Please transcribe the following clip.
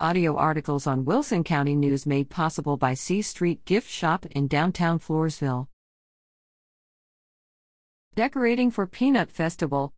Audio articles on Wilson County News made possible by C Street Gift Shop in downtown Floresville. Decorating for Peanut Festival